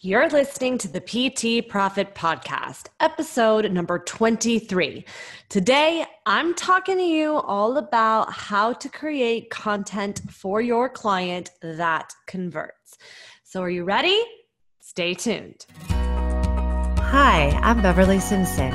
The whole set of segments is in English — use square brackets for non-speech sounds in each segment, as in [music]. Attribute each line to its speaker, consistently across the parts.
Speaker 1: You're listening to the PT Profit Podcast, episode number 23. Today, I'm talking to you all about how to create content for your client that converts. So, are you ready? Stay tuned.
Speaker 2: Hi, I'm Beverly Simpson,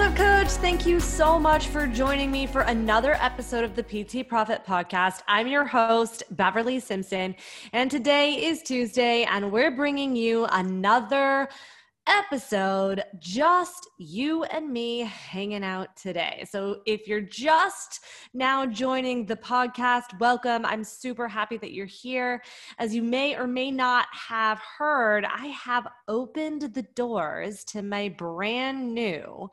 Speaker 1: Up, coach? Thank you so much for joining me for another episode of the PT Profit Podcast. I'm your host, Beverly Simpson, and today is Tuesday, and we're bringing you another episode, just you and me hanging out today. So, if you're just now joining the podcast, welcome. I'm super happy that you're here. As you may or may not have heard, I have opened the doors to my brand new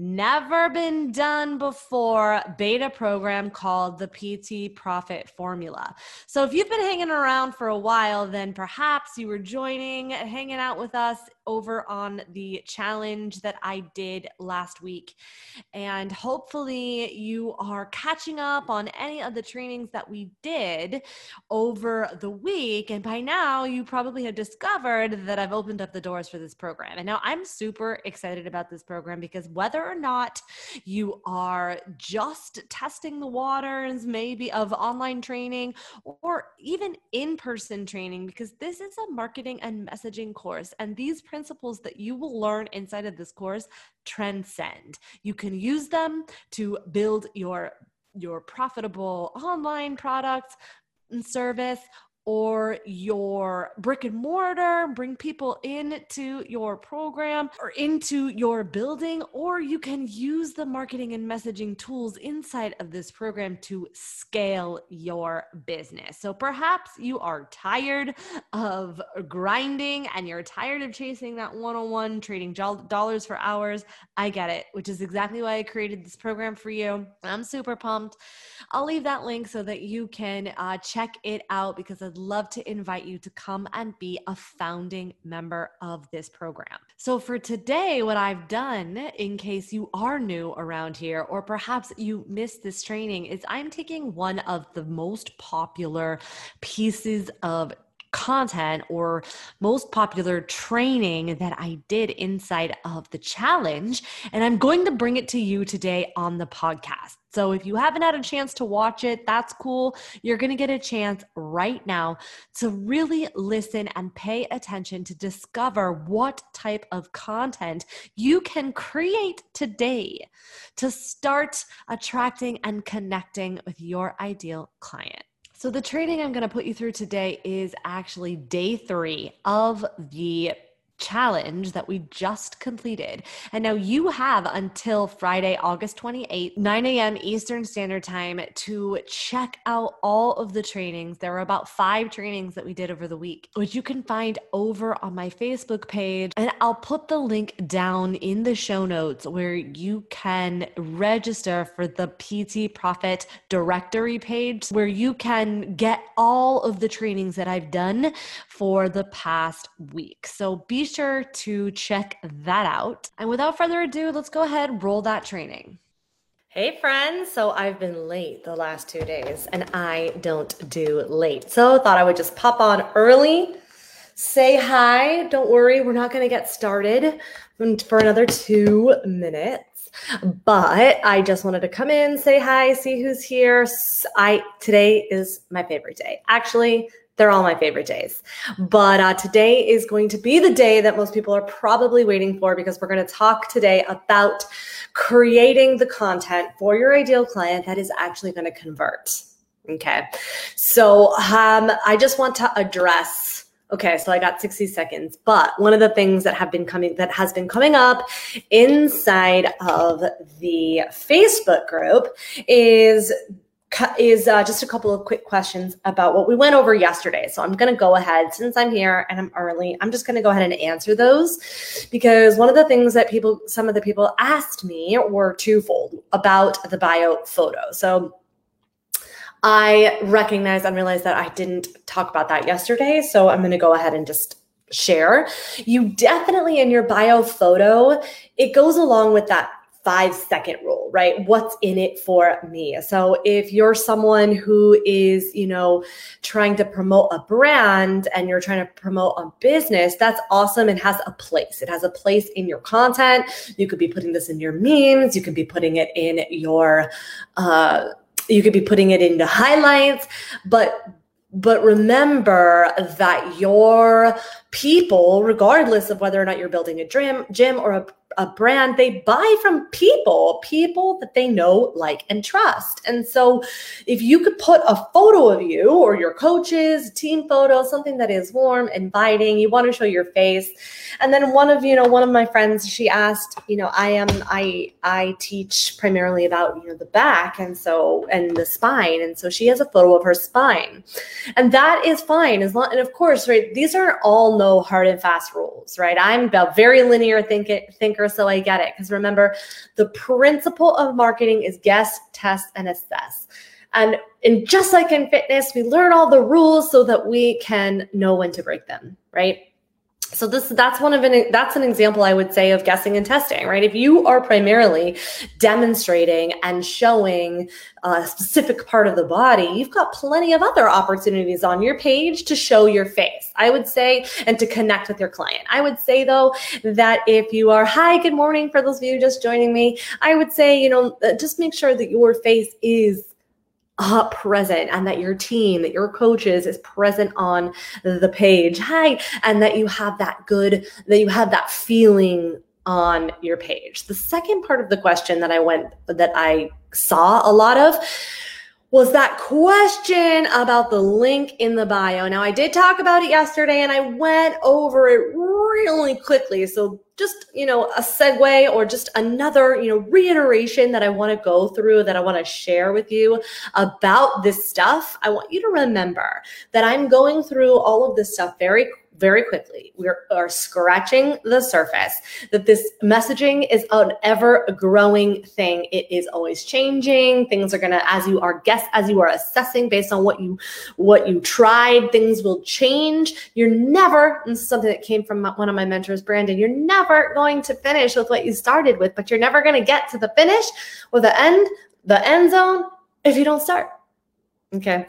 Speaker 1: never been done before beta program called the PT Profit Formula. So if you've been hanging around for a while, then perhaps you were joining, hanging out with us over on the challenge that I did last week. And hopefully you are catching up on any of the trainings that we did over the week. And by now, you probably have discovered that I've opened up the doors for this program. And now I'm super excited about this program because whether or not you are just testing the waters, maybe of online training or even in person training, because this is a marketing and messaging course. And these principles that you will learn inside of this course transcend. You can use them to build your your profitable online products and service or your brick and mortar, bring people into your program or into your building, or you can use the marketing and messaging tools inside of this program to scale your business. So perhaps you are tired of grinding and you're tired of chasing that one on one, trading dollars for hours. I get it, which is exactly why I created this program for you. I'm super pumped. I'll leave that link so that you can uh, check it out because I'd love to invite you to come and be a founding member of this program. So, for today, what I've done, in case you are new around here, or perhaps you missed this training, is I'm taking one of the most popular pieces of content or most popular training that I did inside of the challenge. And I'm going to bring it to you today on the podcast. So if you haven't had a chance to watch it, that's cool. You're going to get a chance right now to really listen and pay attention to discover what type of content you can create today to start attracting and connecting with your ideal client. So, the training I'm going to put you through today is actually day three of the challenge that we just completed. And now you have until Friday, August 28th, 9 a.m. Eastern Standard Time to check out all of the trainings. There were about five trainings that we did over the week, which you can find over on my Facebook page. And I'll put the link down in the show notes where you can register for the PT Profit directory page where you can get all of the trainings that I've done for the past week. So be sure to check that out. And without further ado, let's go ahead roll that training. Hey friends, so I've been late the last two days and I don't do late. So I thought I would just pop on early, say hi. Don't worry, we're not going to get started for another two minutes. But I just wanted to come in, say hi, see who's here. I today is my favorite day. Actually, they're all my favorite days. But uh, today is going to be the day that most people are probably waiting for because we're going to talk today about creating the content for your ideal client that is actually going to convert. Okay. So um, I just want to address Okay, so I got 60 seconds. But one of the things that have been coming that has been coming up inside of the Facebook group is is uh, just a couple of quick questions about what we went over yesterday. So I'm going to go ahead, since I'm here and I'm early, I'm just going to go ahead and answer those because one of the things that people, some of the people asked me were twofold about the bio photo. So I recognize and realize that I didn't talk about that yesterday. So I'm going to go ahead and just share. You definitely in your bio photo, it goes along with that five second rule, right? What's in it for me? So if you're someone who is, you know, trying to promote a brand and you're trying to promote a business, that's awesome It has a place. It has a place in your content. You could be putting this in your memes, you could be putting it in your uh you could be putting it into highlights, but but remember that your people, regardless of whether or not you're building a gym, gym or a a brand, they buy from people, people that they know, like, and trust. And so, if you could put a photo of you or your coaches, team photo, something that is warm, inviting, you want to show your face. And then one of you know, one of my friends, she asked, you know, I am, I, I teach primarily about you know the back, and so and the spine, and so she has a photo of her spine, and that is fine as long. And of course, right, these are all no hard and fast rules, right? I'm a very linear thinker. thinker thinker, so I get it. Because remember, the principle of marketing is guess, test, and assess. And, and just like in fitness, we learn all the rules so that we can know when to break them, right? So this that's one of an that's an example i would say of guessing and testing right? If you are primarily demonstrating and showing a specific part of the body you've got plenty of other opportunities on your page to show your face. I would say and to connect with your client. I would say though that if you are hi good morning for those of you just joining me i would say you know uh, just make sure that your face is uh, present and that your team, that your coaches is present on the page. Hi. And that you have that good, that you have that feeling on your page. The second part of the question that I went, that I saw a lot of was that question about the link in the bio. Now, I did talk about it yesterday and I went over it really quickly. So, just, you know, a segue or just another, you know, reiteration that I want to go through that I want to share with you about this stuff. I want you to remember that I'm going through all of this stuff very very quickly. We are scratching the surface that this messaging is an ever growing thing. It is always changing. Things are going to, as you are guess, as you are assessing based on what you, what you tried, things will change. You're never, this is something that came from one of my mentors, Brandon, you're never going to finish with what you started with, but you're never going to get to the finish or the end, the end zone if you don't start. Okay.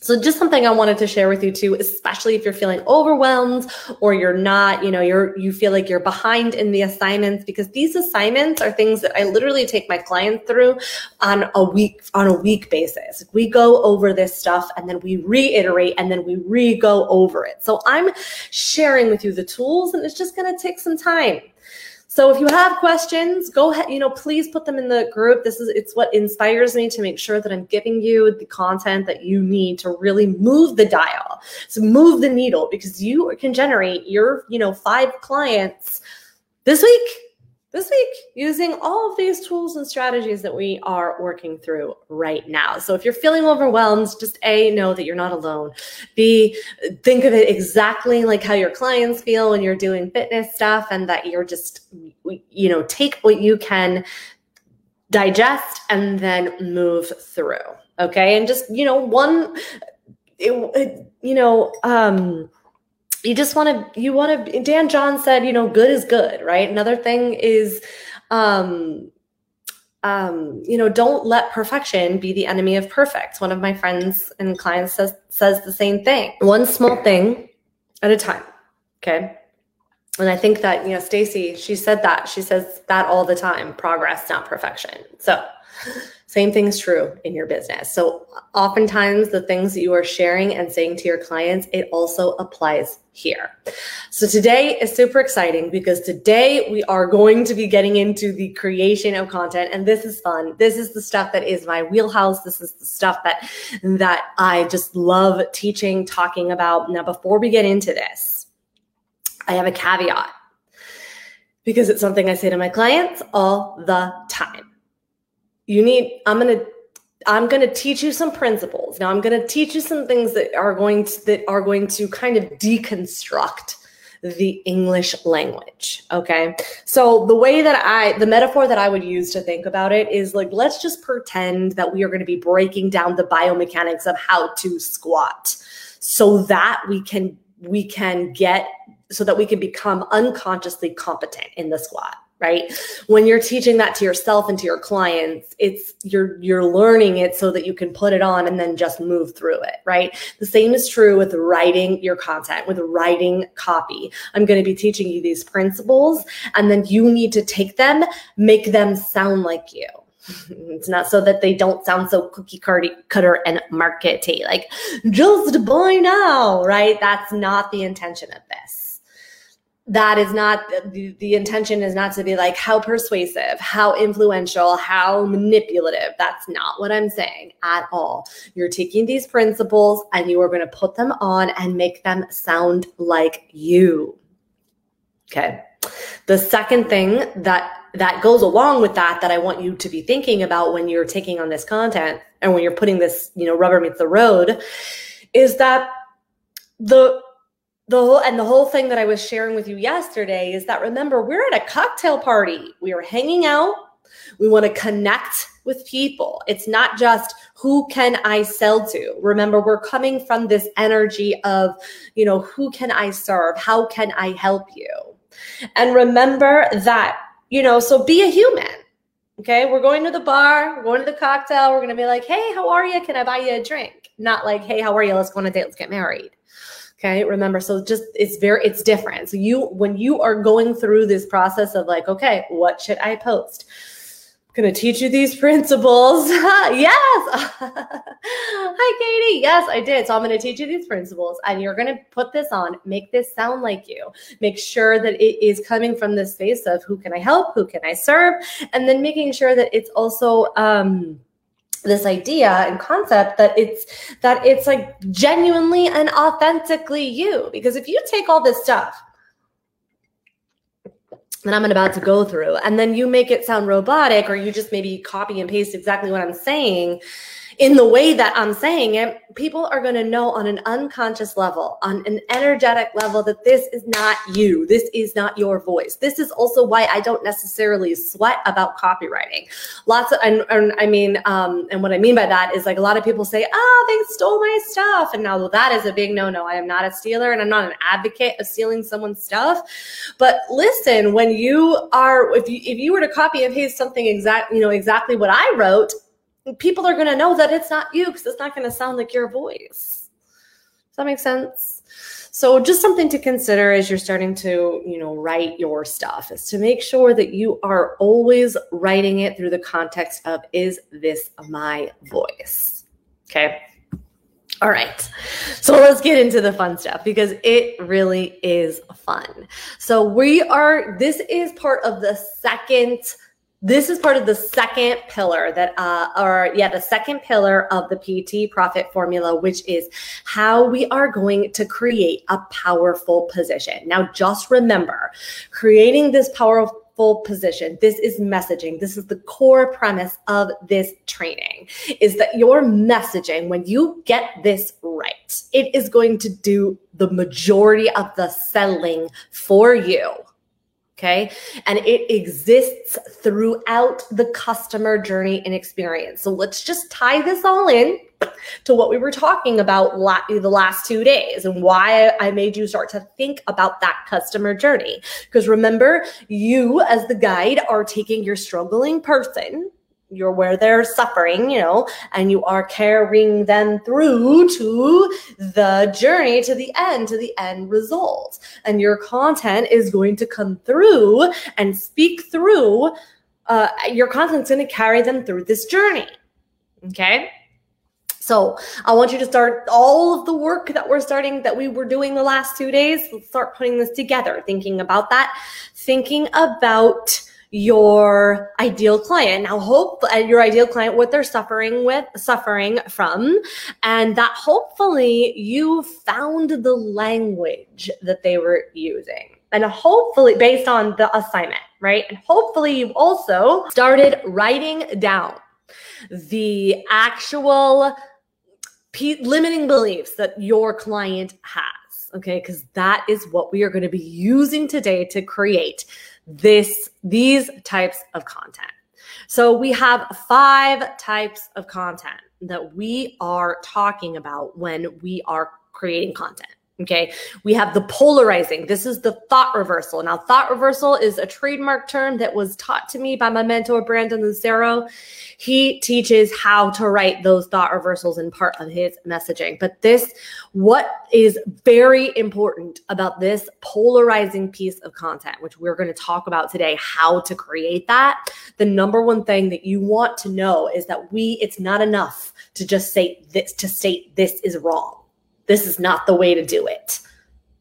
Speaker 1: So just something I wanted to share with you too, especially if you're feeling overwhelmed or you're not, you know, you're you feel like you're behind in the assignments because these assignments are things that I literally take my clients through on a week on a week basis. We go over this stuff and then we reiterate and then we re-go over it. So I'm sharing with you the tools and it's just going to take some time. So if you have questions, go ahead, you know, please put them in the group. This is it's what inspires me to make sure that I'm giving you the content that you need to really move the dial. So move the needle because you can generate your, you know, five clients this week this week using all of these tools and strategies that we are working through right now. So if you're feeling overwhelmed, just A, know that you're not alone. B, think of it exactly like how your clients feel when you're doing fitness stuff and that you're just, you know, take what you can digest and then move through. Okay. And just, you know, one, it, you know, um, you just want to you want to dan john said you know good is good right? Another thing is um um you know don't let perfection be the enemy of perfect. One of my friends and clients says says the same thing. One small thing at a time okay? And i think that you know stacy she said that. She says that all the time. Progress not perfection. So same thing is true in your business. So, oftentimes, the things that you are sharing and saying to your clients, it also applies here. So, today is super exciting because today we are going to be getting into the creation of content, and this is fun. This is the stuff that is my wheelhouse. This is the stuff that that I just love teaching, talking about. Now, before we get into this, I have a caveat because it's something I say to my clients all the time you need i'm going to I'm going to teach you some principles. Now I'm going to teach you some things that are going to that are going to kind of deconstruct the English language. Okay. So the way that I, the metaphor that I would use to think about it is like, let's just pretend that we are going to be breaking down the biomechanics of how to squat so that we can, we can get, so that we can become unconsciously competent in the squat right? When you're teaching that to yourself and to your clients it's you're you're learning it so that you can put it on and then just move through it right? The same is true with writing your content with writing copy. I'm going to be teaching you these principles and then you need to take them make them sound like you. [laughs] It's not so that they don't sound so cookie cutter and markety like just buy now right? That's not the intention of this that is not the, the intention is not to be like how persuasive how influential how manipulative. That's not what i'm saying at all. You're taking these principles and you are going to put them on and make them sound like you. Okay. The second thing that that goes along with that that i want you to be thinking about when you're taking on this content and when you're putting this you know rubber meets the road is that the the whole and the whole thing that I was sharing with you yesterday is that remember we're at a cocktail party. We are hanging out. We want to connect with people. It's not just who can I sell to. Remember we're coming from this energy of, you know, who can I serve? How can I help you? And remember that, you know, so be a human. Okay, we're going to the bar, we're going to the cocktail, we're going to be like, "Hey, how are you? Can I buy you a drink?" Not like, "Hey, how are you? Let's go on a date, let's get married." Okay. Remember, so just it's very, it's different. So you, when you are going through this process of like, okay, what should I post? I'm to teach you these [laughs] principles. [laughs] yes. [laughs] Hi, Katie. Yes, I did. So I'm to teach you these principles and you're to put this on, make this sound like you. Make sure that it is coming from the space of who can I help? Who can I serve? And then making sure that it's also, um, this idea and concept that it's that it's like genuinely and authentically you. Because if you take all this stuff that I'm about to go through and then you make it sound robotic or you just maybe copy and paste exactly what I'm saying in the way that I'm saying it, people are going to know on an unconscious level, on an energetic level, that this is not you. This is not your voice. This is also why I don't necessarily sweat about copywriting. Lots of, and, and I mean, um, and what I mean by that is like a lot of people say, oh, they stole my stuff. And now that is a big no no. I am not a stealer and I'm not an advocate of stealing someone's stuff. But listen, when you are, if you, if you were to copy and paste something exact, you know, exactly what I wrote, people are going to know that it's not you because it's not going to sound like your voice. Does that make sense? So just something to consider as you're starting to, you know, write your stuff is to make sure that you are always writing it through the context of is this my voice? Okay? All right. So let's get into the fun stuff because it really is fun. So we are this is part of the second this is part of the second pillar that uh or yeah the second pillar of the pt profit formula which is how we are going to create a powerful position now just remember creating this powerful position. This is messaging. This is the core premise of this training is that your messaging, when you get this right, it is going to do the majority of the selling for you. Okay. And it exists throughout the customer journey and experience. So let's just tie this all in to what we were talking about la- the last two days and why I made you start to think about that customer journey. Because remember, you as the guide are taking your struggling person you're where they're suffering, you know, and you are carrying them through to the journey to the end, to the end result. And your content is going to come through and speak through, uh, your content's going to carry them through this journey. Okay. So I want you to start all of the work that we're starting, that we were doing the last two days. Let's start putting this together, thinking about that, thinking about your ideal client. Now, hope uh, your ideal client what they're suffering with, suffering from, and that hopefully you found the language that they were using. And hopefully, based on the assignment, right? And hopefully, you've also started writing down the actual p- limiting beliefs that your client has. Okay, because that is what we are going to be using today to create this these types of content. So we have five types of content that we are talking about when we are creating content. Okay. We have the polarizing. This is the thought reversal. Now, thought reversal is a trademark term that was taught to me by my mentor, Brandon Lucero. He teaches how to write those thought reversals in part of his messaging. But this, what is very important about this polarizing piece of content, which we're going to talk about today, how to create that. The number one thing that you want to know is that we, it's not enough to just say this, to state this is wrong this is not the way to do it.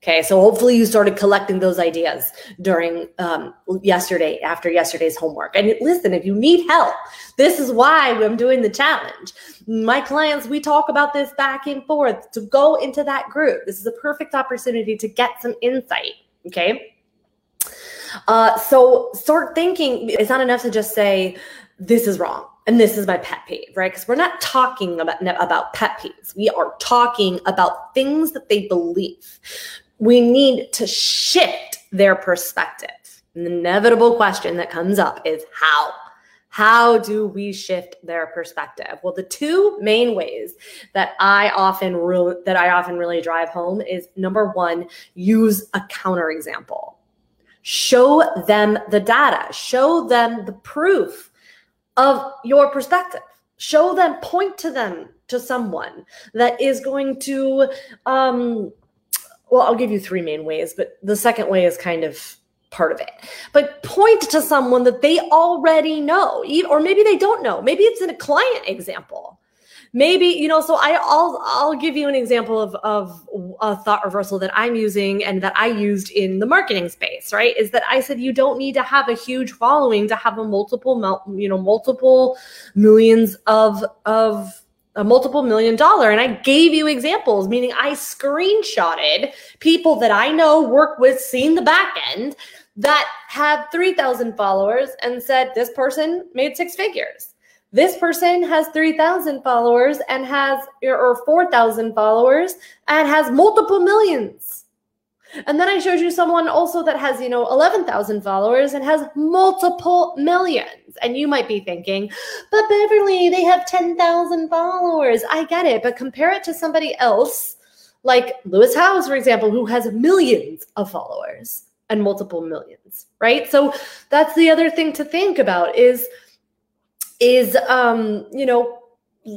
Speaker 1: Okay, so hopefully you started collecting those ideas during um, yesterday, after yesterday's homework. And listen, if you need help, this is why I'm doing the challenge. My clients, we talk about this back and forth to go into that group. This is a perfect opportunity to get some insight. Okay. Uh, so start thinking. It's not enough to just say, this is wrong and this is my pet peeve, right? Because we're not talking about, about pet peeves. We are talking about things that they believe. We need to shift their perspective. And the inevitable question that comes up is how? How do we shift their perspective? Well, the two main ways that I often re- that I often really drive home is number one, use a counterexample. Show them the data, show them the proof of your perspective. Show them, point to them to someone that is going to, um, well, I'll give you three main ways, but the second way is kind of part of it. But point to someone that they already know, or maybe they don't know. Maybe it's in a client example maybe you know so I, i'll i'll give you an example of of a thought reversal that i'm using and that i used in the marketing space right? Is that i said you don't need to have a huge following to have a multiple you know multiple millions of of a multiple million dollar. And i gave you examples meaning i screenshotted people that i know work with seen the back end that had 3000 followers and said this person made six figures this person has 3,000 followers and has, or 4,000 followers and has multiple millions. And then I showed you someone also that has, you know, 11,000 followers and has multiple millions. And you might be thinking, but Beverly, they have 10,000 followers. I get it. But compare it to somebody else, like Lewis Howes, for example, who has millions of followers and multiple millions, right? So that's the other thing to think about is is um, you know,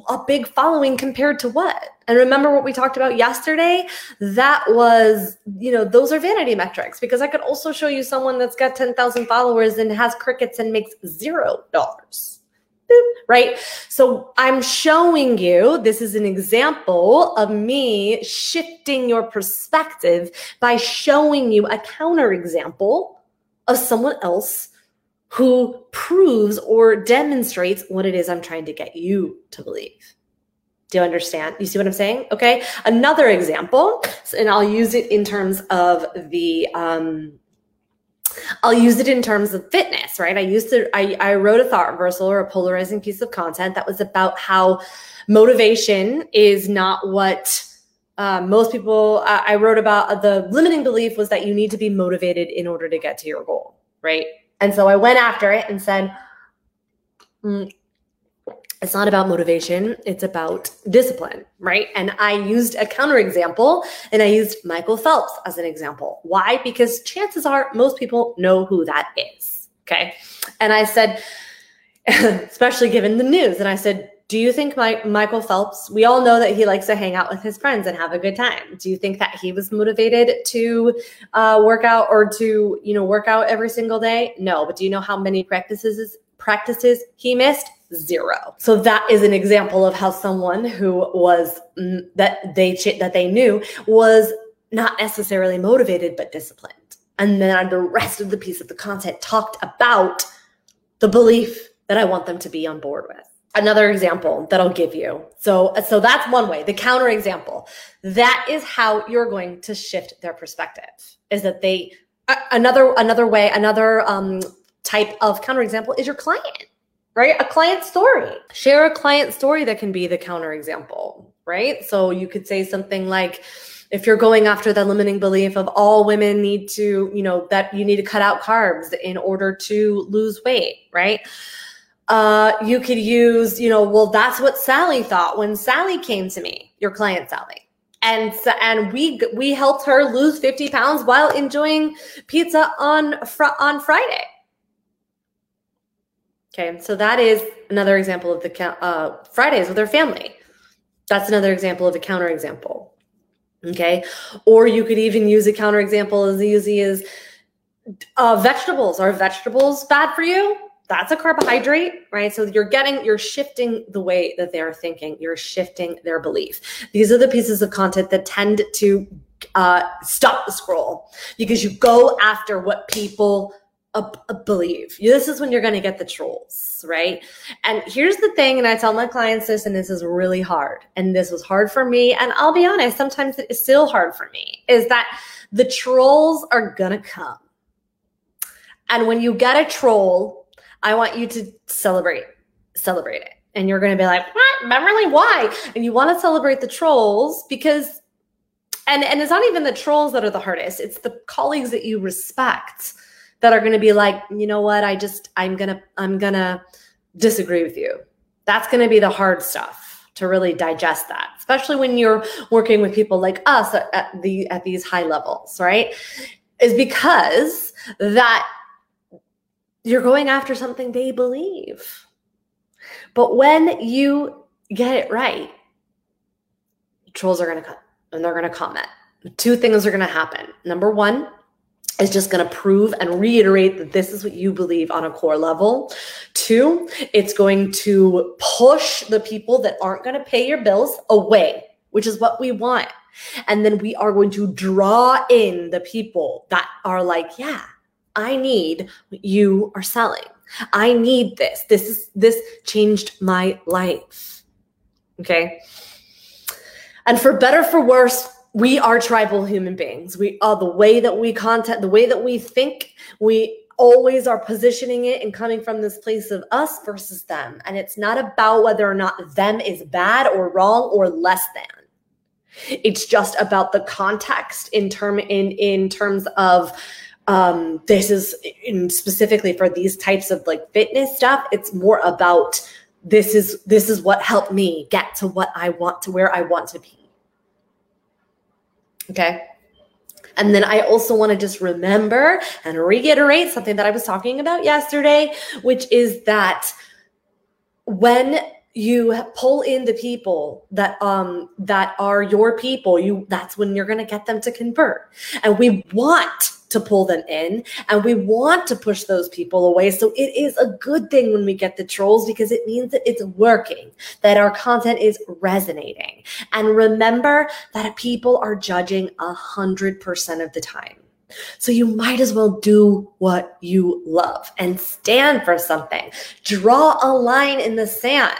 Speaker 1: a big following compared to what? And remember what we talked about yesterday? That was, you know, those are vanity metrics because I could also show you someone that's got 10,000 followers and has crickets and makes zero dollars. Right. So I'm showing you this is an example of me shifting your perspective by showing you a counter example of someone else who proves or demonstrates what it is I'm trying to get you to believe. Do you understand? You see what I'm saying? Okay. Another example, and I'll use it in terms of the, um, I'll use it in terms of fitness, right? I used to, I, I wrote a thought reversal or a polarizing piece of content that was about how motivation is not what uh, most people, I, I wrote about the limiting belief was that you need to be motivated in order to get to your goal, right? And so I went after it and said, mm, it's not about motivation, it's about discipline, right? And I used a counterexample and I used Michael Phelps as an example. Why? Because chances are most people know who that is. Okay. And I said, [laughs] especially given the news, and I said, do you think Mike, Michael Phelps, we all know that he likes to hang out with his friends and have a good time. Do you think that he was motivated to uh, work out or to, you know, work out every single day? No. But do you know how many practices practices he missed? Zero. So that is an example of how someone who was mm, that they that they knew was not necessarily motivated but disciplined. And then the rest of the piece of the content talked about the belief that I want them to be on board with another example that I'll give you. So, so that's one way, the counter example. That is how you're going to shift their perspective is that they, another, another way, another um, type of counter example is your client, right? A client story. Share a client story that can be the counter example, right? So you could say something like, if you're going after the limiting belief of all women need to, you know, that you need to cut out carbs in order to lose weight, right? Uh, you could use, you know, well, that's what Sally thought when Sally came to me, your client Sally. And and we we helped her lose 50 pounds while enjoying pizza on fr- on Friday. Okay, so that is another example of the uh, Fridays with her family. That's another example of a counterexample. Okay, or you could even use a counterexample as easy as uh, vegetables. Are vegetables bad for you? That's a carbohydrate, right? So you're getting, you're shifting the way that they're thinking. You're shifting their belief. These are the pieces of content that tend to uh, stop the scroll because you go after what people a believe. This is when you're going to get the trolls, right? And here's the thing, and I tell my clients this, and this is really hard. And this was hard for me. And I'll be honest, sometimes it's still hard for me, is that the trolls are going to come. And when you get a troll, I want you to celebrate, celebrate it. And you're going to be like, what? Beverly, why? And you want to celebrate the trolls because, and, and it's not even the trolls that are the hardest, it's the colleagues that you respect that are going to be like, you know what, I just, I'm going to, I'm going to disagree with you. That's going to be the hard stuff to really digest that, especially when you're working with people like us at the, at these high levels, right? Is because that you're going after something they believe. But when you get it right, trolls are going to come and they're going to comment. Two things are going to happen. Number one, is just going to prove and reiterate that this is what you believe on a core level. Two, it's going to push the people that aren't going to pay your bills away, which is what we want. And then we are going to draw in the people that are like, yeah, I need what you are selling. I need this. This is this changed my life. Okay. And for better for worse, we are tribal human beings. We are the way that we content, the way that we think, we always are positioning it and coming from this place of us versus them. And it's not about whether or not them is bad or wrong or less than. It's just about the context in term in in terms of um, this is specifically for these types of like fitness stuff. It's more about this is this is what helped me get to what I want to where I want to be. Okay. And then I also want to just remember and reiterate something that I was talking about yesterday, which is that when you pull in the people that um that are your people you that's when you're going to get them to convert and we want to pull them in and we want to push those people away. So it is a good thing when we get the trolls because it means that it's working, that our content is resonating. And remember that people are judging a hundred percent of the time. So you might as well do what you love and stand for something. Draw a line in the sand.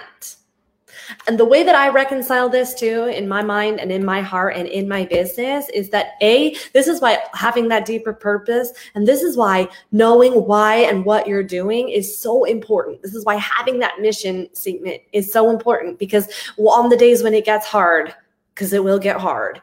Speaker 1: And the way that I reconcile this too in my mind and in my heart and in my business is that A, this is why having that deeper purpose and this is why knowing why and what you're doing is so important. This is why having that mission statement is so important because on the days when it gets hard, because it will get hard,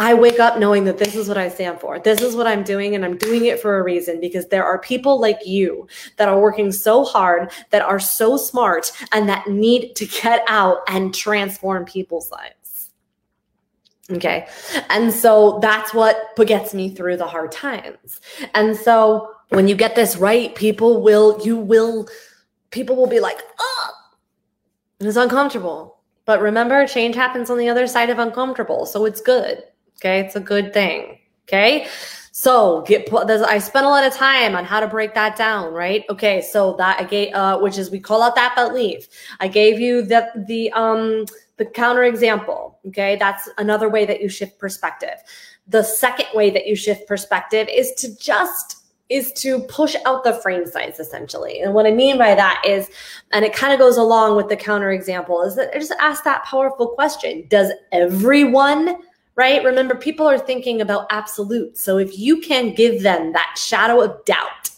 Speaker 1: I wake up knowing that this is what I stand for. This is what I'm doing, and I'm doing it for a reason because there are people like you that are working so hard, that are so smart, and that need to get out and transform people's lives. Okay. And so that's what gets me through the hard times. And so when you get this right, people will, you will, people will be like, oh, it's uncomfortable. But remember, change happens on the other side of uncomfortable. So it's good. Okay, it's a good thing. Okay. So get I spent a lot of time on how to break that down, right? Okay, so that I gave uh which is we call out that belief. I gave you the the um the counter example. Okay, that's another way that you shift perspective. The second way that you shift perspective is to just is to push out the frame size essentially. And what I mean by that is, and it kind of goes along with the counter example, is that I just ask that powerful question Does everyone right? Remember, people are thinking about absolute. So if you can give them that shadow of doubt,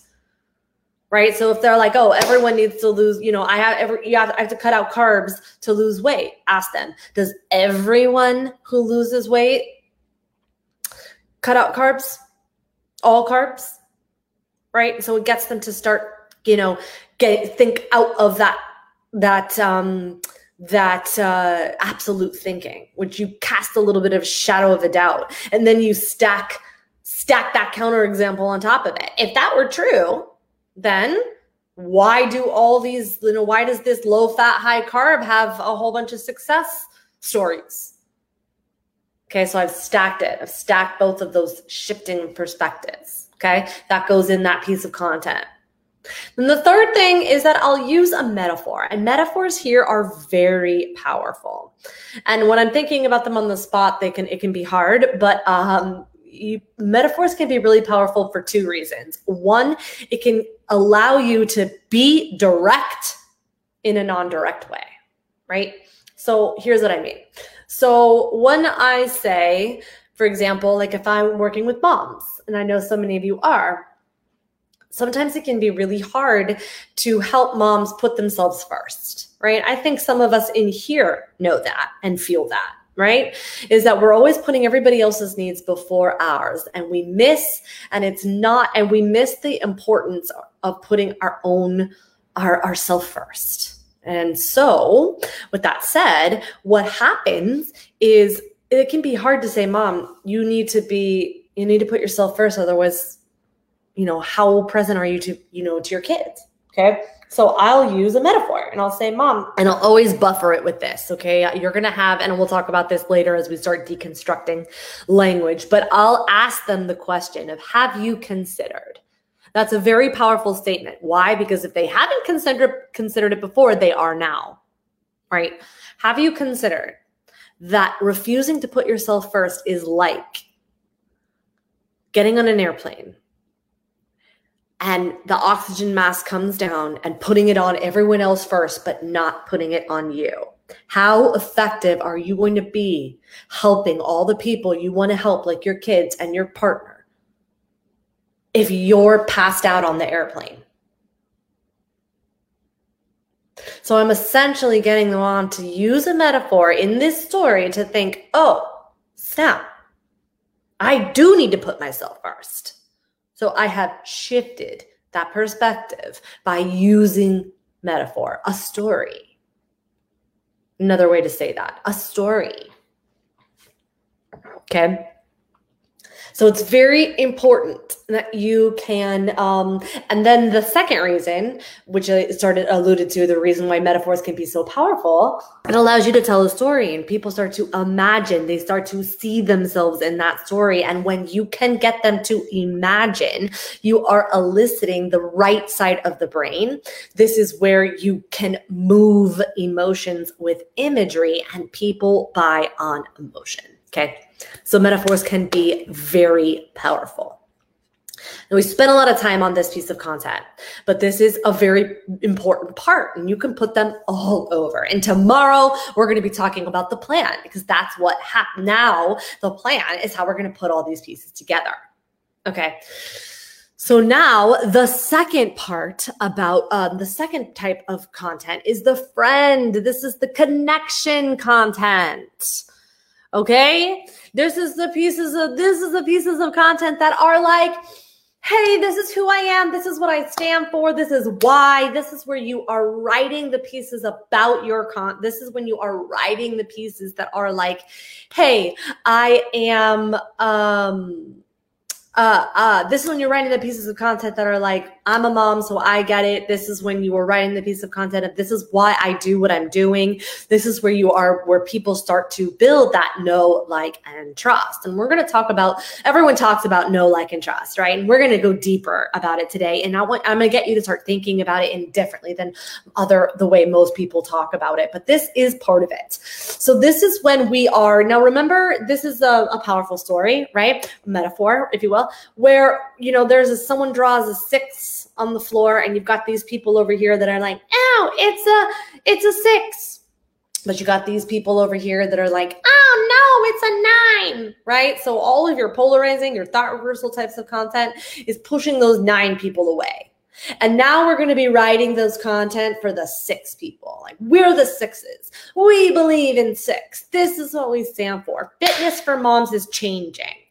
Speaker 1: right? So if they're like, oh, everyone needs to lose, you know, I have every, you have, I have to cut out carbs to lose weight. Ask them, does everyone who loses weight cut out carbs? All carbs? Right? So it gets them to start, you know, get think out of that that um that uh absolute thinking, which you cast a little bit of shadow of a doubt, and then you stack stack that counter example on top of it. If that were true, then why do all these, you know, why does this low fat, high carb have a whole bunch of success stories? Okay, so I've stacked it. I've stacked both of those shifting perspectives. Okay, that goes in that piece of content. Then the third thing is that I'll use a metaphor, and metaphors here are very powerful. And when I'm thinking about them on the spot, they can it can be hard, but um, you, metaphors can be really powerful for two reasons. One, it can allow you to be direct in a non direct way, right? So here's what I mean. So when I say, for example, like if I'm working with moms, and I know so many of you are, sometimes it can be really hard to help moms put themselves first, right? I think some of us in here know that and feel that right? Is that we're always putting everybody else's needs before ours and we miss and it's not and we miss the importance of putting our own our ourself first. And so, with that said, what happens is it can be hard to say, "Mom, you need to be you need to put yourself first otherwise, you know, how present are you to, you know, to your kids?" Okay? So I'll use a metaphor and I'll say, Mom, and I'll always buffer it with this. Okay. You're going to have, and we'll talk about this later as we start deconstructing language, but I'll ask them the question of, Have you considered? That's a very powerful statement. Why? Because if they haven't considered considered it before, they are now. Right? Have you considered that refusing to put yourself first is like getting on an airplane and the oxygen mask comes down and putting it on everyone else first, but not putting it on you. How effective are you going to be helping all the people you want to help, like your kids and your partner, if you're passed out on the airplane? So I'm essentially getting them on to use a metaphor in this story to think, oh, snap, I do need to put myself first. So I have shifted that perspective by using metaphor, a story. Another way to say that, a story. Okay. So it's very important that you can. Um, and then the second reason, which I started alluded to, the reason why metaphors can be so powerful, it allows you to tell a story, and people start to imagine. They start to see themselves in that story, and when you can get them to imagine, you are eliciting the right side of the brain. This is where you can move emotions with imagery, and people buy on emotion. Okay. So metaphors can be very powerful. And we spent a lot of time on this piece of content, but this is a very important part, and you can put them all over. And tomorrow, we're going to be talking about the plan because that's what happened. Now, the plan is how we're going to put all these pieces together. Okay. So now the second part about um, the second type of content is the friend. This is the connection content. Okay. This is the pieces of this is the pieces of content that are like, hey, this is who I am. This is what I stand for. This is why. This is where you are writing the pieces about your con. This is when you are writing the pieces that are like, hey, I am um uh uh this is when you're writing the pieces of content that are like i'm a mom so i get it. This is when you are writing the piece of content this is why i do what i'm doing. This is where you are where people start to build that know like and trust. And we're going to talk about everyone talks about know like and trust right? And we're going to go deeper about it today. And i want i'm going to get you to start thinking about it in differently than other the way most people talk about it. But this is part of it. So this is when we are now remember this is a, a powerful story right? Metaphor if you will where you know there's a someone draws a six on the floor and you've got these people over here that are like ow it's a it's a six but you got these people over here that are like oh no it's a nine right so all of your polarizing your thought reversal types of content is pushing those nine people away And now we're going to be writing those content for the six people. Like, we're the sixes. We believe in six. This is what we stand for. Fitness for moms is changing.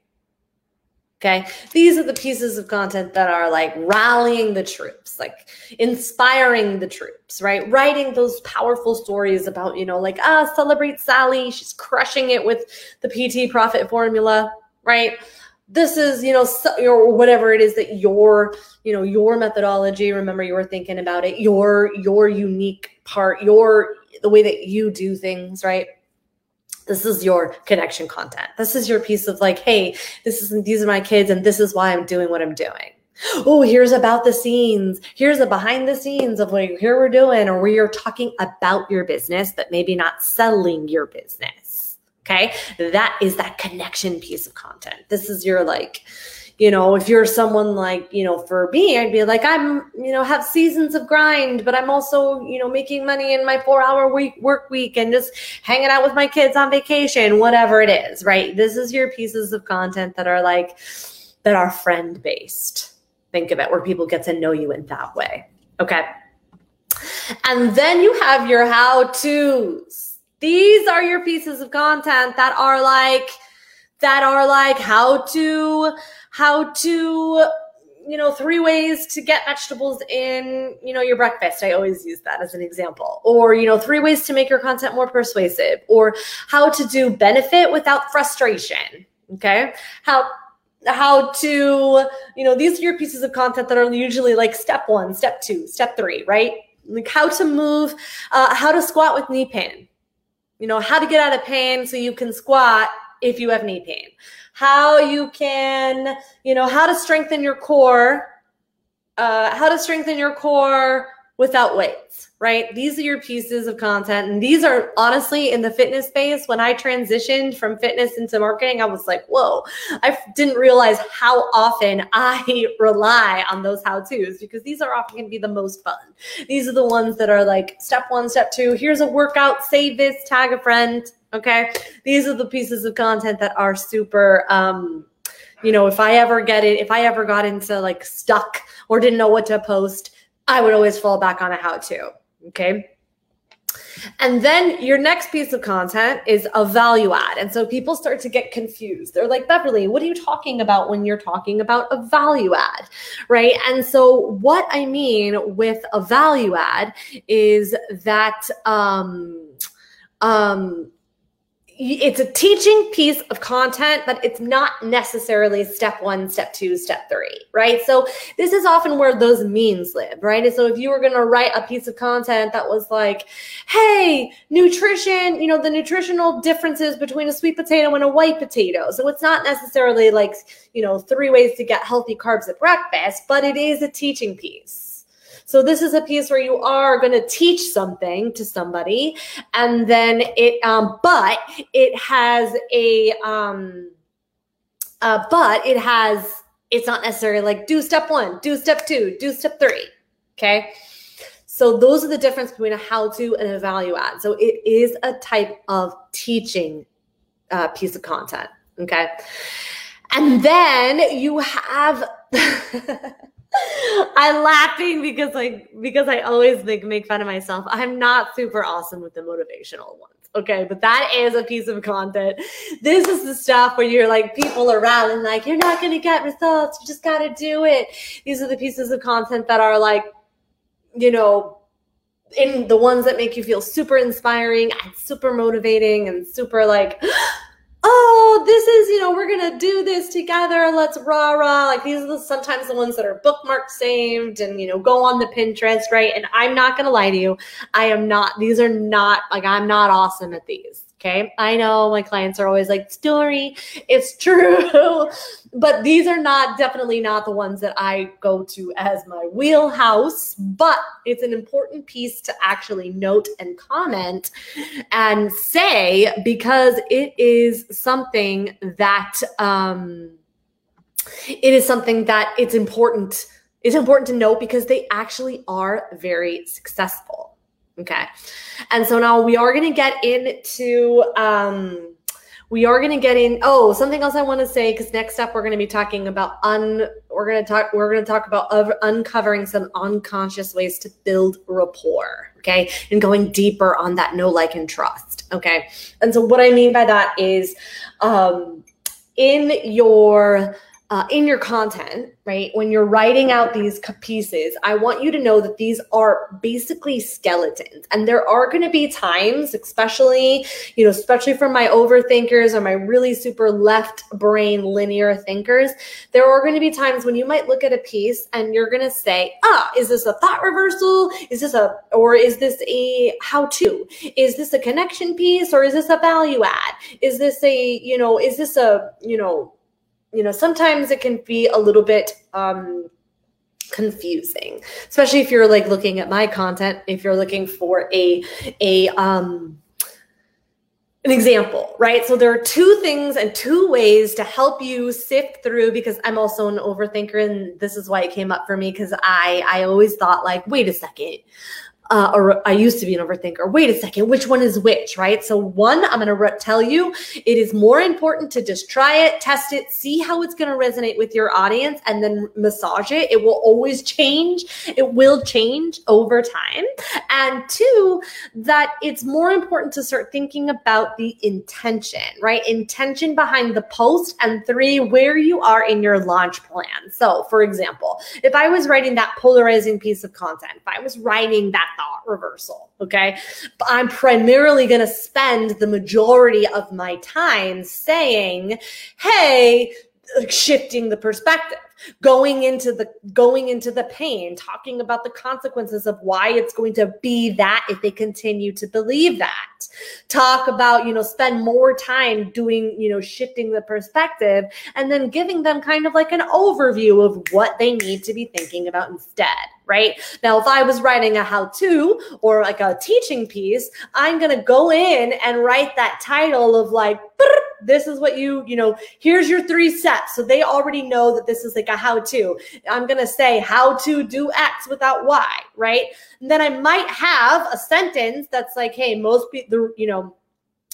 Speaker 1: Okay. These are the pieces of content that are like rallying the troops, like inspiring the troops, right? Writing those powerful stories about, you know, like, ah, celebrate Sally. She's crushing it with the PT profit formula, right? This is, you know, so, or whatever it is that your, you know, your methodology, remember you were thinking about it, your, your unique part, your, the way that you do things, right? This is your connection content. This is your piece of like, hey, this is these are my kids and this is why I'm doing what I'm doing. Oh, here's about the scenes. Here's a behind the scenes of like here we're doing, or where you're talking about your business, but maybe not selling your business. Okay. That is that connection piece of content. This is your like, you know, if you're someone like, you know, for me, I'd be like, I'm, you know, have seasons of grind, but I'm also, you know, making money in my four hour week work week and just hanging out with my kids on vacation, whatever it is, right? This is your pieces of content that are like, that are friend based. Think of it where people get to know you in that way. Okay. And then you have your how to's. These are your pieces of content that are like, that are like how to how to you know three ways to get vegetables in you know your breakfast. I always use that as an example. Or you know three ways to make your content more persuasive. Or how to do benefit without frustration okay? How how to you know these are your pieces of content that are usually like step one step two step three right? Like how to move uh, how to squat with knee pain. You know how to get out of pain so you can squat if you have knee pain, how you can, you know, how to strengthen your core, uh, how to strengthen your core without weights, right? These are your pieces of content. And these are honestly in the fitness space. When I transitioned from fitness into marketing, I was like, whoa, I didn't realize how often I [laughs] rely on those how to's because these are often going to be the most fun. These are the ones that are like step one, step two. Here's a workout, save this, tag a friend. Okay. These are the pieces of content that are super, um, you know, if I ever get it, if I ever got into like stuck or didn't know what to post, I would always fall back on a how to. Okay. And then your next piece of content is a value add. And so people start to get confused. They're like, Beverly, what are you talking about when you're talking about a value add? Right. And so what I mean with a value add is that, um, um, it's a teaching piece of content, but it's not necessarily step one, step two, step three, right? So this is often where those means live, right? And so if you were going to write a piece of content that was like, hey, nutrition, you know, the nutritional differences between a sweet potato and a white potato. So it's not necessarily like, you know, three ways to get healthy carbs at breakfast, but it is a teaching piece so this is a piece where you are going to teach something to somebody, and then it, um, but it has a, um, uh, but it has, it's not necessarily like do step one, do step two, do step three. Okay. So those are the difference between a how to and a value add. So it is a type of teaching uh, piece of content. Okay. And then you have [laughs] I'm laughing because like because I always like make fun of myself. I'm not super awesome with the motivational ones. Okay, but that is a piece of content. This is the stuff where you're like people around and like you're not gonna get results. You just gotta do it. These are the pieces of content that are like, you know, in the ones that make you feel super inspiring and super motivating and super like oh, this is, you know, we're going to do this together. Let's rah rah. Like these are the, sometimes the ones that are bookmark saved and, you know, go on the Pinterest, right? And I'm not going to lie to you. I am not, these are not, like, I'm not awesome at these. Okay. I know my clients are always like, story, it's true. [laughs] but these are not definitely not the ones that I go to as my wheelhouse. But it's an important piece to actually note and comment and say because it is something that, um, it is something that it's important it's important to note because they actually are very successful Okay. And so now we are going to get into um we are going to get in oh something else i want to say because next up we're going to be talking about un we're going to talk we're going to talk about uncovering some unconscious ways to build rapport okay and going deeper on that know like and trust okay and so what i mean by that is um in your uh, in your content, right? When you're writing out these pieces, I want you to know that these are basically skeletons. And there are going to be times, especially, you know, especially for my overthinkers or my really super left brain linear thinkers, there are going to be times when you might look at a piece and you're going to say, ah, is this a thought reversal? Is this a, or is this a how to? Is this a connection piece or is this a value add? Is this a, you know, is this a, you know, you know, sometimes it can be a little bit um, confusing, especially if you're like looking at my content, if you're looking for a, a, um, an example, right? So there are two things and two ways to help you sift through because I'm also an overthinker and this is why it came up for me because I I always thought like, wait a second uh, or I used to be an overthinker. Wait a second, which one is which, right? So, one, I'm going to re- tell you it is more important to just try it, test it, see how it's going to resonate with your audience, and then massage it. It will always change, it will change over time. And two, that it's more important to start thinking about the intention, right? Intention behind the post. And three, where you are in your launch plan. So, for example, if I was writing that polarizing piece of content, if I was writing that reversal. Okay. But I'm primarily going to spend the majority of my time saying, hey, shifting the perspective going into the going into the pain talking about the consequences of why it's going to be that if they continue to believe that. Talk about you know spend more time doing you know shifting the perspective and then giving them kind of like an overview of what they need to be thinking about instead right? Now if i was writing a how to or like a teaching piece i'm going to go in and write that title of like this is what you, you know, here's your three steps. So they already know that this is like a how to. I'm going to say how to do X without Y, right? And then I might have a sentence that's like, hey, most people, you know,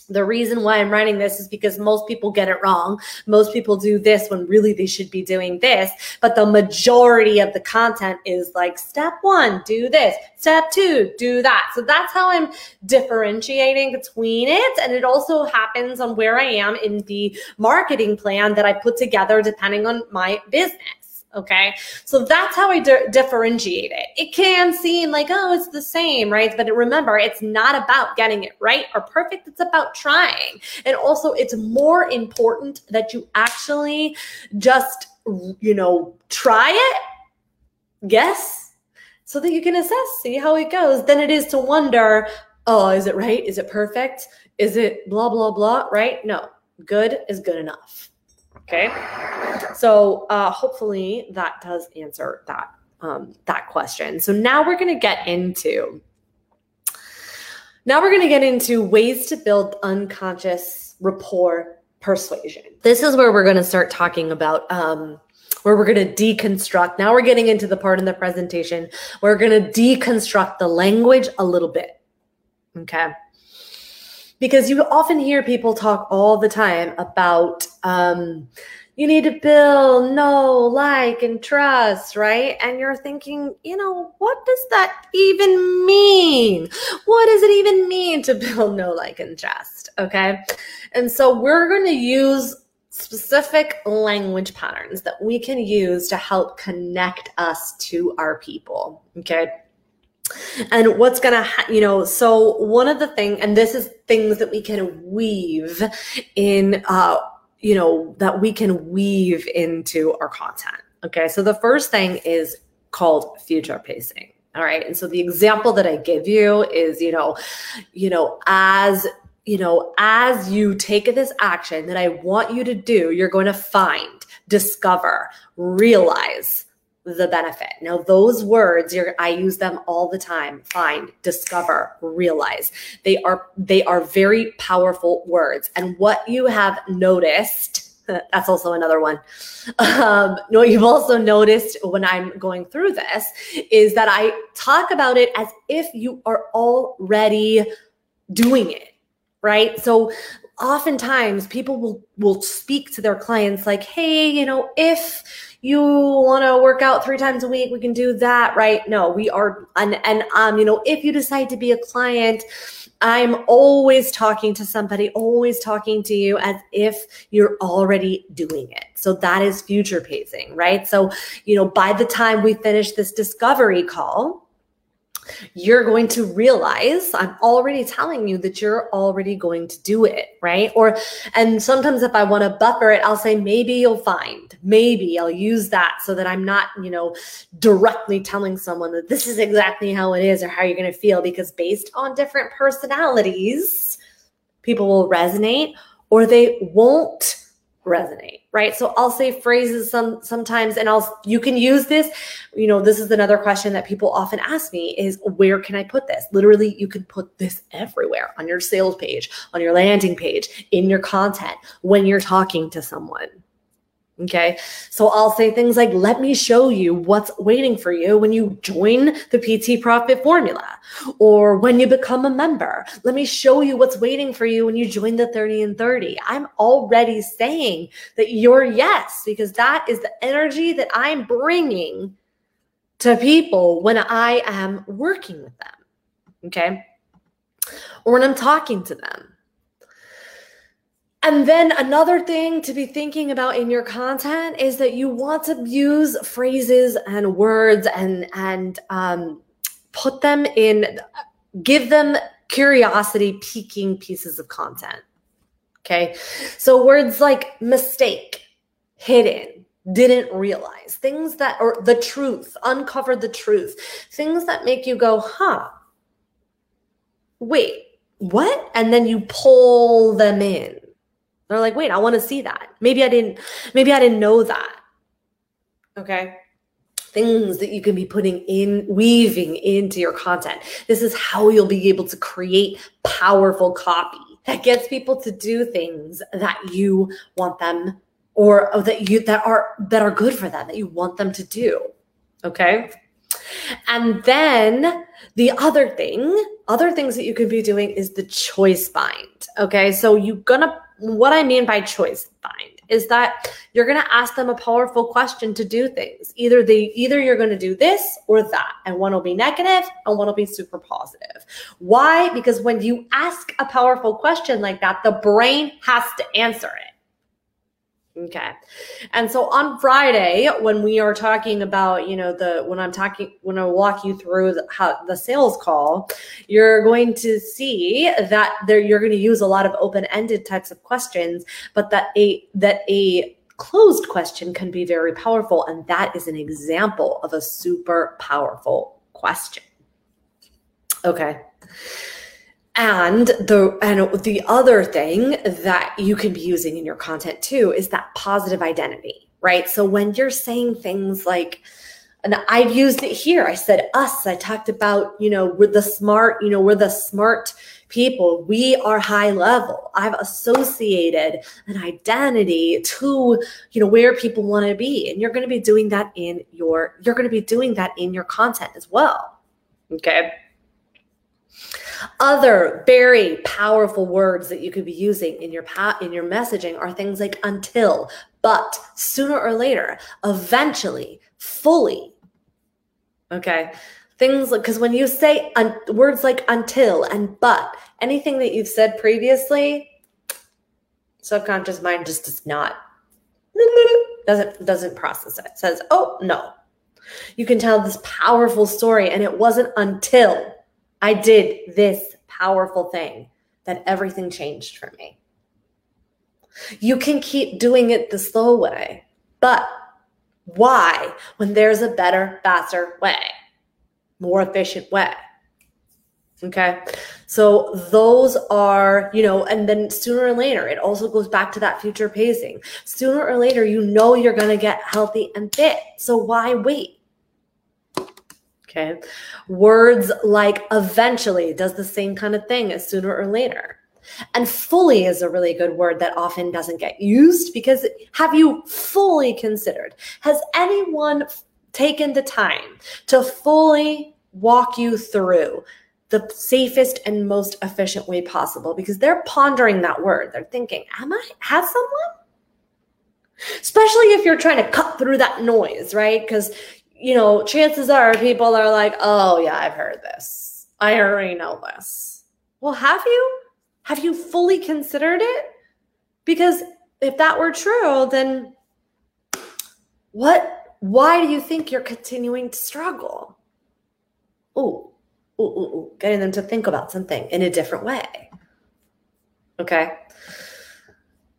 Speaker 1: the reason why I'm writing this is because most people get it wrong. Most people do this when really they should be doing this. But the majority of the content is like step one, do this. Step two, do that. So that's how I'm differentiating between it. And it also happens on where I am in the marketing plan that I put together depending on my business. Okay. So that's how I di- differentiate it. It can seem like, oh, it's the same, right? But remember, it's not about getting it right or perfect. It's about trying. And also, it's more important that you actually just, you know, try it, guess, so that you can assess, see how it goes, than it is to wonder, oh, is it right? Is it perfect? Is it blah, blah, blah, right? No, good is good enough. Okay. So uh, hopefully that does answer that um, that question. So now we're going to get into now we're going to get into ways to build unconscious rapport persuasion. This is where we're going to start talking about um, where we're going to deconstruct. Now we're getting into the part in the presentation we're going to deconstruct the language a little bit. Okay because you often hear people talk all the time about um, you need to build, know, like, and trust, right? And you're thinking, you know, what does that even mean? What does it even mean to [laughs] build, know, like, and trust? Okay. And so we're going to use specific language patterns that we can use to help connect us to our people. Okay and what's gonna ha- you know so one of the things and this is things that we can weave in uh you know that we can weave into our content okay? So the first thing is called future pacing all right? And so the example that i give you is you know you know as you know as you take this action that i want you to do you're going to find discover realize the benefit. Now, those words, you're I use them all the time. Find, discover, realize. They are they are very powerful words. And what you have noticed, [laughs] that's also another one. Um, what you've also noticed when I'm going through this is that I talk about it as if you are already doing it, right? So oftentimes people will will speak to their clients like hey you know if you want to work out three times a week we can do that right? No we are and, and um you know if you decide to be a client i'm always talking to somebody always talking to you as if you're already doing it. So that is future pacing right? So you know by the time we finish this discovery call you're going to realize I'm already telling you that you're already going to do it, right? Or, and sometimes if I want to buffer it, I'll say, maybe you'll find, maybe I'll use that so that I'm not, you know, directly telling someone that this is exactly how it is or how you're going to feel because based on different personalities, people will resonate or they won't resonate right? So i'll say phrases some sometimes and i'll you can use this. You know this is another question that people often ask me is where can i put this? Literally you can put this everywhere on your sales page on your landing page in your content when you're talking to someone Okay. So I'll say things like, let me show you what's waiting for you when you join the PT Profit Formula or when you become a member. Let me show you what's waiting for you when you join the 30 and 30. I'm already saying that you're yes, because that is the energy that I'm bringing to people when I am working with them. Okay. Or when I'm talking to them. And then another thing to be thinking about in your content is that you want to use phrases and words and and um, put them in, give them curiosity piquing pieces of content. Okay, so words like mistake, hidden, didn't realize, things that or the truth, uncover the truth, things that make you go, huh? Wait, what? And then you pull them in they're like, wait, I want to see that. Maybe I didn't, maybe I didn't know that. Okay. Things that you can be putting in, weaving into your content. This is how you'll be able to create powerful copy that gets people to do things that you want them or that you that are that are good for them that you want them to do. Okay. And then the other thing, other things that you could be doing is the choice bind. Okay. So you're gonna what I mean by choice bind is that you're going to ask them a powerful question to do things. Either they either you're going to do this or that, and one will be negative and one will be super positive. Why? Because when you ask a powerful question like that, the brain has to answer it. Okay. And so on Friday, when we are talking about, you know, the, when I'm talking, when I walk you through the, how the sales call, you're going to see that there, you're going to use a lot of open-ended types of questions, but that a, that a closed question can be very powerful. And that is an example of a super powerful question. Okay. And the and the other thing that you can be using in your content too is that positive identity, right? So when you're saying things like and I've used it here. I said us. I talked about, you know, we're the smart, you know, we're the smart people. We are high level. I've associated an identity to, you know, where people want to be. And you're going to be doing that in your, you're going to be doing that in your content as well. Okay. Other very powerful words that you could be using in your pa- in your messaging are things like until, but, sooner or later, eventually, fully. Okay? Things like cuz when you say un- words like until and but, anything that you've said previously, subconscious mind just does not doesn't doesn't process it. it says, "Oh, no." You can tell this powerful story and it wasn't until I did this powerful thing that everything changed for me. You can keep doing it the slow way, but why when there's a better, faster way, more efficient way? Okay. So those are, you know, and then sooner or later, it also goes back to that future pacing. Sooner or later, you know you're going to get healthy and fit. So why wait? Okay. Words like eventually does the same kind of thing as sooner or later. And fully is a really good word that often doesn't get used because have you fully considered? Has anyone taken the time to fully walk you through the safest and most efficient way possible because they're pondering that word. They're thinking, Am I have someone? Especially if you're trying to cut through that noise, right? Because, you know, chances are people are like, Oh, yeah, I've heard this. I already know this. Well, have you? Have you fully considered it? Because if that were true, then what why do you think you're continuing to struggle? Ooh, ooh, ooh, ooh, getting them to think about something in a different way. Okay.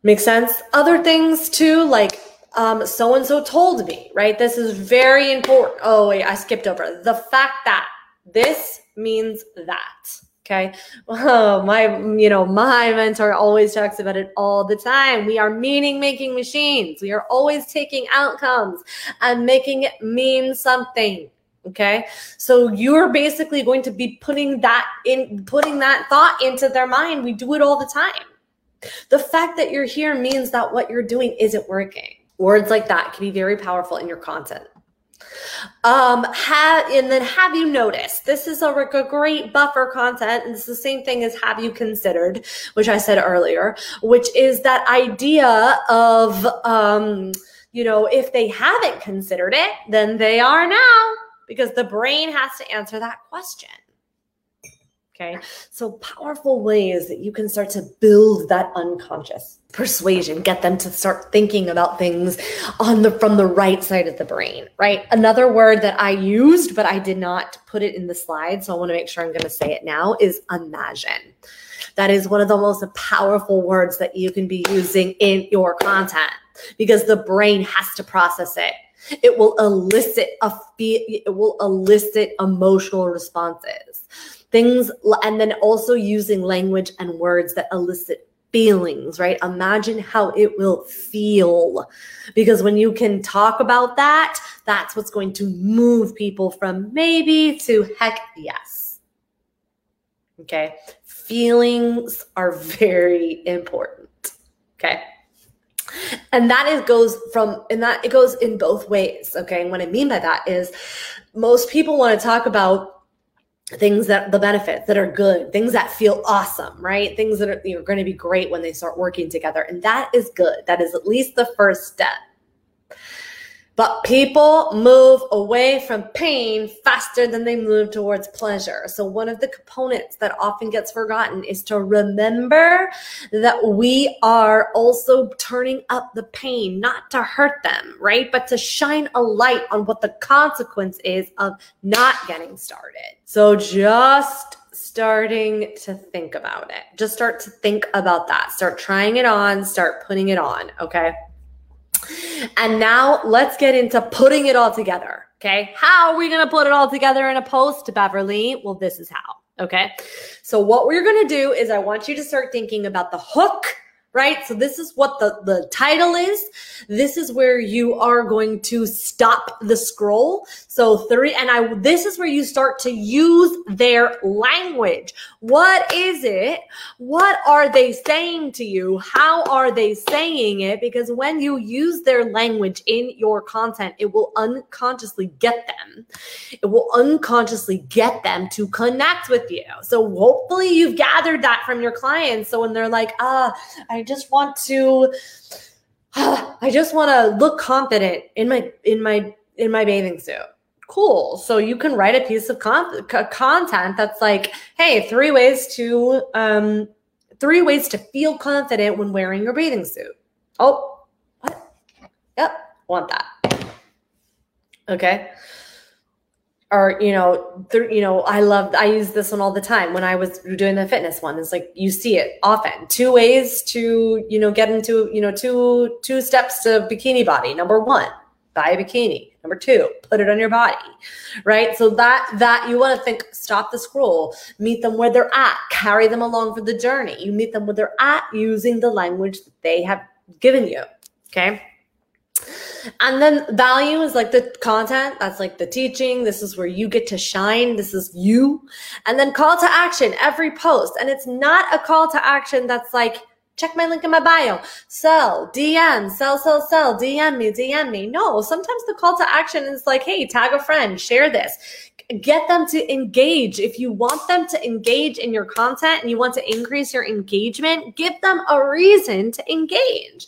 Speaker 1: Makes sense. Other things too, like um, so and so told me, right? This is very important. Oh, wait, I skipped over the fact that this means that. Okay. [laughs] Oh, my, you know, my mentor always talks about it all the time. We are meaning making machines. We are always taking outcomes and making it mean something. Okay. So you're basically going to be putting that in, putting that thought into their mind. We do it all the time. The fact that you're here means that what you're doing isn't working. Words like that can be very powerful in your content. Um, have and then have you noticed? This is a, a great buffer content, and it's the same thing as have you considered, which I said earlier, which is that idea of um, you know, if they haven't considered it, then they are now, because the brain has to answer that question. Okay. So powerful ways that you can start to build that unconscious persuasion, get them to start thinking about things on the from the right side of the brain, right? Another word that I used, but I did not put it in the slide. So I want to make sure I'm to say it now is imagine. That is one of the most powerful words that you can be using in your content because the brain has to process it it will elicit a feel it will elicit emotional responses things and then also using language and words that elicit feelings, right? Imagine how it will feel. Because when you can talk about that, that's what's going to move people from maybe to heck yes. Okay. Feelings are very important. Okay. And that is goes from and that it goes in both ways. Okay. And what I mean by that is most people want to talk about things that the benefits that are good, things that feel awesome, right? Things that are, you know, going to be great when they start working together. And that is good. That is at least the first step. But people move away from pain faster than they move towards pleasure. So, one of the components that often gets forgotten is to remember that we are also turning up the pain, not to hurt them, right? But to shine a light on what the consequence is of not getting started. So, just starting to think about it. Just start to think about that. Start trying it on, start putting it on, okay? And now let's get into putting it all together. Okay. How are we going to put it all together in a post, Beverly? Well, this is how. Okay. So, what we're going to do is I want you to start thinking about the hook right? So this is what the, the title is. This is where you are going to stop the scroll. So three, and I, this is where you start to use their language. What is it? What are they saying to you? How are they saying it? Because when you use their language in your content, it will unconsciously get them. It will unconsciously get them to connect with you. So hopefully you've gathered that from your clients. So when they're like, ah, I just want to [sighs] I just want to look confident in my in my in my bathing suit. Cool. So you can write a piece of con- content that's like, "Hey, three ways to um three ways to feel confident when wearing your bathing suit." Oh, what? Yep, want that. Okay or you know th- you know i love i use this one all the time when i was doing the fitness one. It's like you see it often. Two ways to you know get into you know two two steps to bikini body. Number one buy a bikini. Number two put it on your body right? So that that you want to think stop the scroll meet them where they're at carry them along for the journey. You meet them where they're at using the language that they have given you okay and then value is like the content, that's like the teaching. This is where you get to shine. This is you. And then call to action every post. And it's not a call to action that's like, check my link in my bio. Sell, DM, sell, sell, sell, DM me, DM me. No, sometimes the call to action is like, hey, tag a friend, share this. Get them to engage. If you want them to engage in your content and you want to increase your engagement, give them a reason to engage.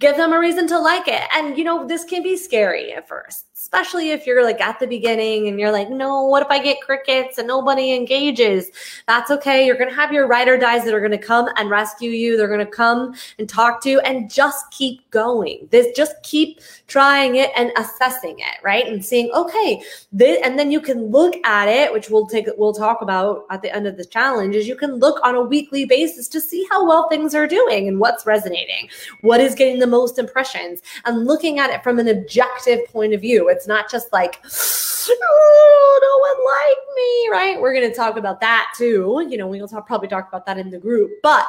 Speaker 1: Give them a reason to like it. And, you know, this can be scary at first especially if you're like at the beginning and you're like, no, what if I get crickets and nobody engages? That's okay. You're going to have your ride or dies that are going to come and rescue you. They're going to come and talk to you and just keep going. This just keep trying it and assessing it, right? And seeing, okay, this, and then you can look at it, which we'll take, we'll talk about at the end of the challenge is you can look on a weekly basis to see how well things are doing and what's resonating, what is getting the most impressions and looking at it from an objective point of view. It's not just like, oh, no one like me, right? We're going to talk about that too. You know, we'll talk, probably talk about that in the group, but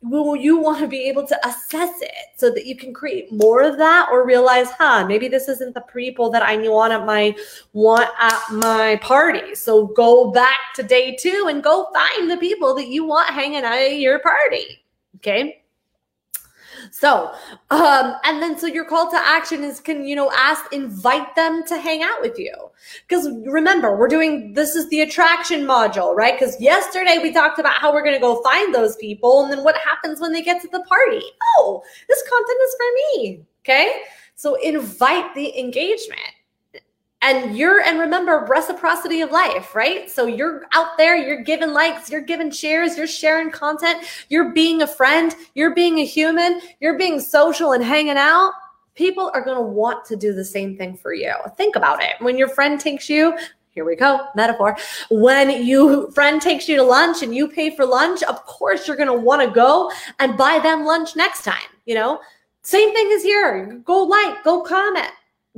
Speaker 1: will you want to be able to assess it so that you can create more of that or realize huh maybe this isn't the people that i want at my want at my party so go back to day two and go find the people that you want hanging out at your party okay so, um, and then so your call to action is can, you know, ask, invite them to hang out with you. Because remember, we're doing this is the attraction module, right? Because yesterday we talked about how we're going to go find those people. And then what happens when they get to the party? Oh, this content is for me. Okay. So invite the engagement and you're and remember reciprocity of life right? So you're out there you're giving likes you're giving shares you're sharing content you're being a friend you're being a human you're being social and hanging out. People are going to want to do the same thing for you. Think about it. When your friend takes you here we go metaphor. When you friend takes you to lunch and you pay for lunch of course you're going to want to go and buy them lunch next time you know? Same thing is here. Go like go comment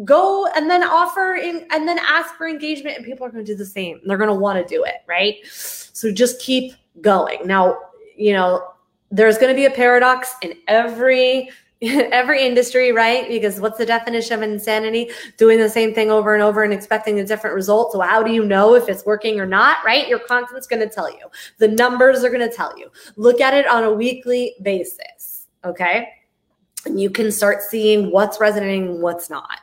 Speaker 1: go and then offer in, and then ask for engagement and people are going to do the same. They're going to want to do it right? So just keep going. Now you know there's going to be a paradox in every [laughs] every industry right? Because what's the definition of insanity? Doing the same thing over and over and expecting a different result. So how do you know if it's working or not right? Your content's going to tell you. The numbers are going to tell you. Look at it on a weekly basis okay? And you can start seeing what's resonating what's not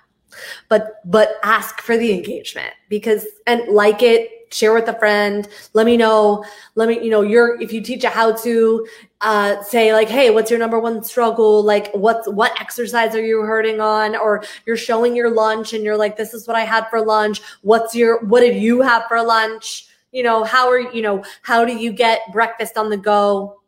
Speaker 1: but but ask for the engagement because and like it share with a friend let me know let me you know you're if you teach a how to uh say like hey what's your number one struggle? Like what's what exercise are you hurting on? Or you're showing your lunch and you're like this is what i had for lunch. What's your what did you have for lunch? You know how are you know how do you get breakfast on the go?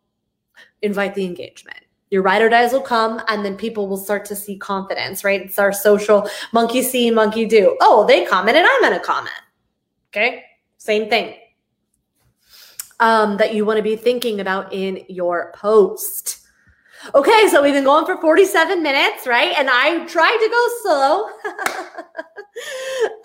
Speaker 1: Invite the engagement your ride or dies will come and then people will start to see confidence, right? It's our social monkey see, monkey do. Oh, they commented, I'm going to comment. Okay. Same thing. Um, that you want to be thinking about in your post. Okay, so we've been going for 47 minutes, right? And I tried to go slow. [laughs]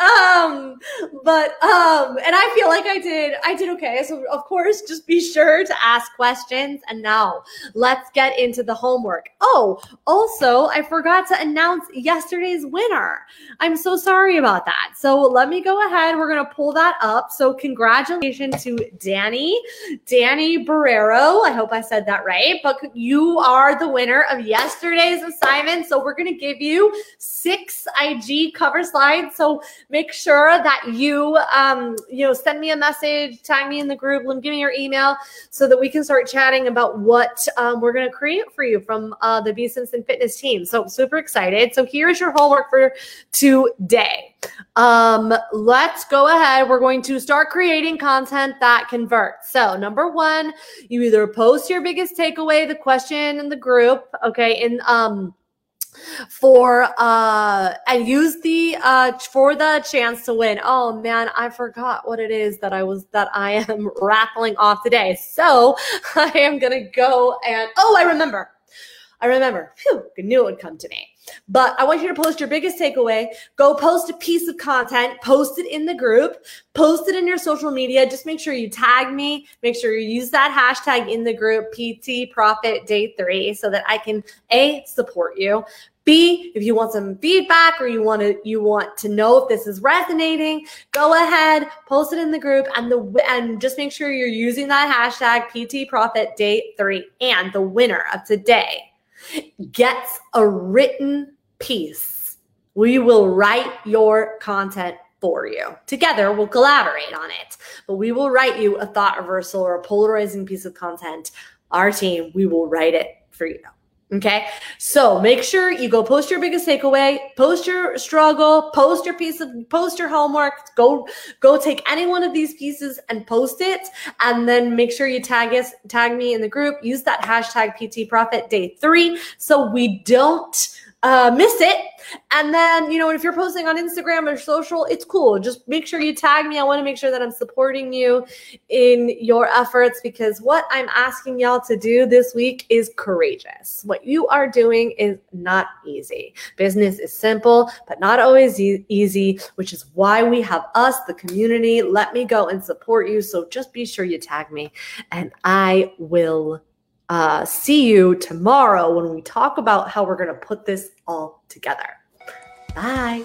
Speaker 1: um, but um, and I feel like I did I did okay. So of course, just be sure to ask questions. And now let's get into the homework. Oh, also, I forgot to announce yesterday's winner. I'm so sorry about that. So let me go ahead. We're gonna pull that up. So congratulations to Danny, Danny Barrero. I hope I said that right. But you are the winner of yesterday's assignment. So we're gonna give you six IG cover slides so make sure that you, um, you know, send me a message, tag me in the group, give me your email so that we can start chatting about what um, we're going to create for you from uh, the B Simpson Fitness team. So super excited. So here's your homework for today. Um, let's go ahead. We're going to start creating content that converts. So number one, you either post your biggest takeaway, the question in the group, okay, in um for uh and use the uh for the chance to win. Oh man, I forgot what it is that I was that I [laughs] am raffling off today. So [laughs] I am gonna go and oh I remember. I remember. Phew, knew it would come to me. But I want you to post your biggest takeaway. Go post a piece of content, post it in the group, post it in your social media. Just make sure you tag me. Make sure you use that hashtag in the group, PT Profit Day 3, so that I can A, support you, B, if you want some feedback or you want to you want to know if this is resonating, go ahead, post it in the group and the and just make sure you're using that hashtag PT Profit Day 3 and the winner of today gets a written piece. We will write your content for you. Together, we'll collaborate on it, but we will write you a thought reversal or a polarizing piece of content. Our team, we will write it for you. Okay. So make sure you go post your biggest takeaway, post your struggle, post your piece of, post your homework, go, go take any one of these pieces and post it. And then make sure you tag us, tag me in the group, use that hashtag PT profit day three. So we don't, uh, miss it. And then, you know, if you're posting on Instagram or social, it's cool. Just make sure you tag me. I want to make sure that I'm supporting you in your efforts because what I'm asking y'all to do this week is courageous. What you are doing is not easy. Business is simple, but not always e- easy, which is why we have us, the community. Let me go and support you. So just be sure you tag me and I will uh, see you tomorrow when we talk about how we're going to put this all together. Bye.